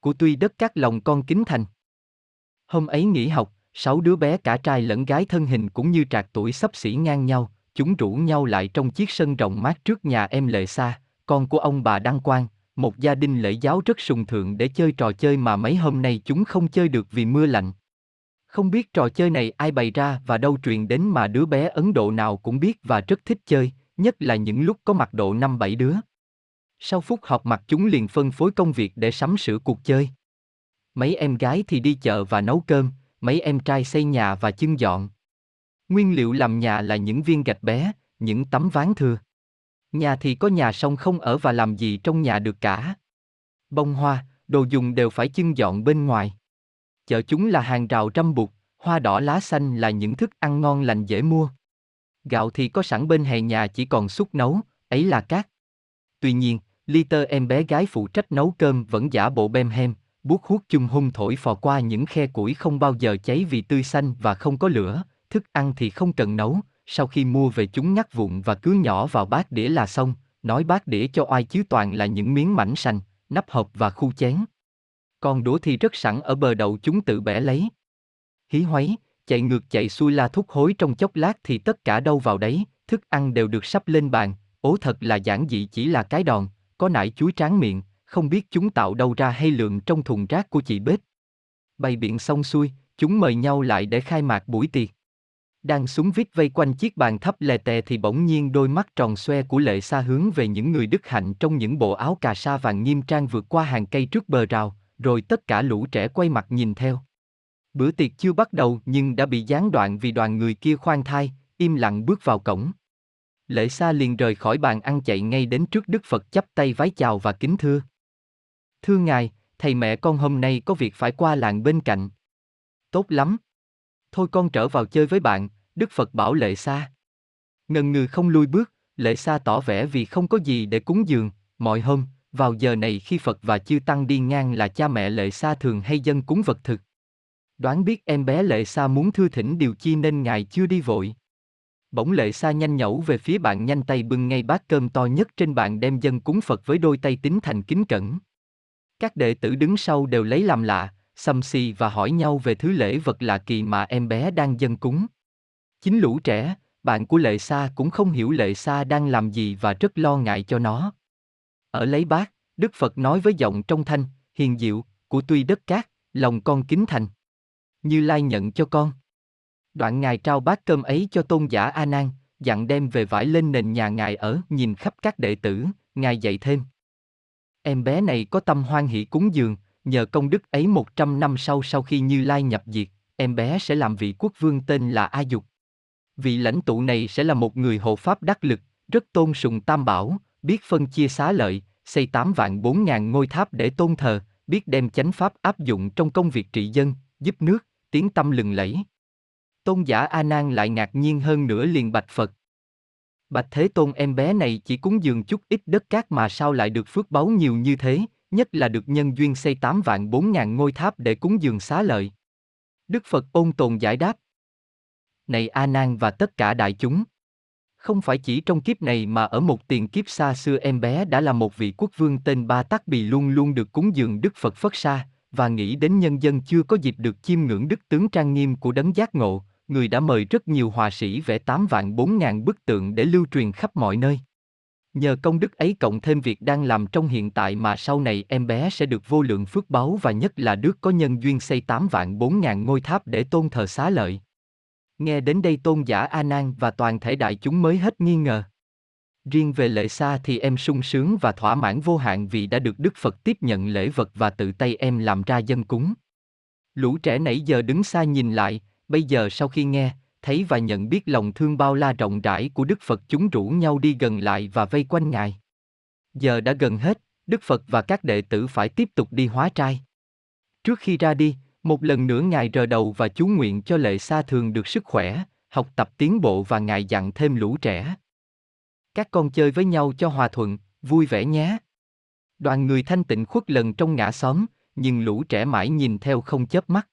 của tuy đất các lòng con kính thành. Hôm ấy nghỉ học, sáu đứa bé cả trai lẫn gái thân hình cũng như trạc tuổi sắp xỉ ngang nhau, chúng rủ nhau lại trong chiếc sân rộng mát trước nhà em Lệ Sa, con của ông bà Đăng Quang, một gia đình lễ giáo rất sùng thượng để chơi trò chơi mà mấy hôm nay chúng không chơi được vì mưa lạnh. Không biết trò chơi này ai bày ra và đâu truyền đến mà đứa bé Ấn Độ nào cũng biết và rất thích chơi, nhất là những lúc có mặt độ năm bảy đứa. Sau phút họp mặt chúng liền phân phối công việc để sắm sửa cuộc chơi. Mấy em gái thì đi chợ và nấu cơm, mấy em trai xây nhà và chưng dọn. Nguyên liệu làm nhà là những viên gạch bé, những tấm ván thừa. Nhà thì có nhà xong không ở và làm gì trong nhà được cả. Bông hoa, đồ dùng đều phải chưng dọn bên ngoài. Chợ chúng là hàng rào trăm bụt, hoa đỏ lá xanh là những thức ăn ngon lành dễ mua. Gạo thì có sẵn bên hè nhà chỉ còn xúc nấu, ấy là cát. Tuy nhiên, Liter em bé gái phụ trách nấu cơm vẫn giả bộ bem hem, bút hút chung hung thổi phò qua những khe củi không bao giờ cháy vì tươi xanh và không có lửa, thức ăn thì không cần nấu, sau khi mua về chúng ngắt vụn và cứ nhỏ vào bát đĩa là xong, nói bát đĩa cho oai chứ toàn là những miếng mảnh sành, nắp hộp và khu chén. Còn đũa thì rất sẵn ở bờ đậu chúng tự bẻ lấy. Hí hoáy, chạy ngược chạy xuôi la thúc hối trong chốc lát thì tất cả đâu vào đấy, thức ăn đều được sắp lên bàn, ố thật là giản dị chỉ là cái đòn, có nải chuối tráng miệng, không biết chúng tạo đâu ra hay lượng trong thùng rác của chị bếp. Bày biện xong xuôi, chúng mời nhau lại để khai mạc buổi tiệc. Đang súng vít vây quanh chiếc bàn thấp lè tè thì bỗng nhiên đôi mắt tròn xoe của lệ xa hướng về những người đức hạnh trong những bộ áo cà sa vàng nghiêm trang vượt qua hàng cây trước bờ rào, rồi tất cả lũ trẻ quay mặt nhìn theo. Bữa tiệc chưa bắt đầu nhưng đã bị gián đoạn vì đoàn người kia khoan thai, im lặng bước vào cổng. Lễ xa liền rời khỏi bàn ăn chạy ngay đến trước Đức Phật chắp tay vái chào và kính thưa. Thưa ngài, thầy mẹ con hôm nay có việc phải qua làng bên cạnh. Tốt lắm. Thôi con trở vào chơi với bạn, Đức Phật bảo lệ xa. Ngần ngừ không lui bước, lệ xa tỏ vẻ vì không có gì để cúng dường, mọi hôm, vào giờ này khi Phật và chư Tăng đi ngang là cha mẹ lệ xa thường hay dân cúng vật thực. Đoán biết em bé lệ xa muốn thư thỉnh điều chi nên ngài chưa đi vội. Bỗng lệ xa nhanh nhẩu về phía bạn nhanh tay bưng ngay bát cơm to nhất trên bàn đem dân cúng Phật với đôi tay tính thành kính cẩn. Các đệ tử đứng sau đều lấy làm lạ, xăm xì và hỏi nhau về thứ lễ vật lạ kỳ mà em bé đang dân cúng. Chính lũ trẻ, bạn của Lệ Sa cũng không hiểu Lệ Sa đang làm gì và rất lo ngại cho nó. Ở lấy bát, Đức Phật nói với giọng trong thanh, hiền diệu, của tuy đất cát, lòng con kính thành. Như Lai nhận cho con. Đoạn Ngài trao bát cơm ấy cho tôn giả A Nan, dặn đem về vải lên nền nhà Ngài ở, nhìn khắp các đệ tử, Ngài dạy thêm. Em bé này có tâm hoan hỷ cúng dường, nhờ công đức ấy 100 năm sau sau khi Như Lai nhập diệt, em bé sẽ làm vị quốc vương tên là A Dục. Vị lãnh tụ này sẽ là một người hộ pháp đắc lực, rất tôn sùng tam bảo, biết phân chia xá lợi, xây 8 vạn 4 ngàn ngôi tháp để tôn thờ, biết đem chánh pháp áp dụng trong công việc trị dân, giúp nước, tiếng tâm lừng lẫy. Tôn giả A Nan lại ngạc nhiên hơn nữa liền bạch Phật. Bạch Thế Tôn em bé này chỉ cúng dường chút ít đất cát mà sao lại được phước báu nhiều như thế, nhất là được nhân duyên xây 8 vạn 4 ngàn ngôi tháp để cúng dường xá lợi. Đức Phật ôn tồn giải đáp. Này A Nan và tất cả đại chúng. Không phải chỉ trong kiếp này mà ở một tiền kiếp xa xưa em bé đã là một vị quốc vương tên Ba Tắc Bì luôn luôn được cúng dường Đức Phật Phất Sa, và nghĩ đến nhân dân chưa có dịp được chiêm ngưỡng đức tướng trang nghiêm của đấng giác ngộ, người đã mời rất nhiều họa sĩ vẽ 8 vạn 4 ngàn bức tượng để lưu truyền khắp mọi nơi. Nhờ công đức ấy cộng thêm việc đang làm trong hiện tại mà sau này em bé sẽ được vô lượng phước báu và nhất là đức có nhân duyên xây 8 vạn 4 ngàn ngôi tháp để tôn thờ xá lợi. Nghe đến đây tôn giả A Nan và toàn thể đại chúng mới hết nghi ngờ. Riêng về lễ xa thì em sung sướng và thỏa mãn vô hạn vì đã được Đức Phật tiếp nhận lễ vật và tự tay em làm ra dân cúng. Lũ trẻ nãy giờ đứng xa nhìn lại, bây giờ sau khi nghe, thấy và nhận biết lòng thương bao la rộng rãi của Đức Phật chúng rủ nhau đi gần lại và vây quanh Ngài. Giờ đã gần hết, Đức Phật và các đệ tử phải tiếp tục đi hóa trai. Trước khi ra đi, một lần nữa Ngài rờ đầu và chú nguyện cho lệ xa thường được sức khỏe, học tập tiến bộ và Ngài dặn thêm lũ trẻ. Các con chơi với nhau cho hòa thuận, vui vẻ nhé. Đoàn người thanh tịnh khuất lần trong ngã xóm, nhưng lũ trẻ mãi nhìn theo không chớp mắt.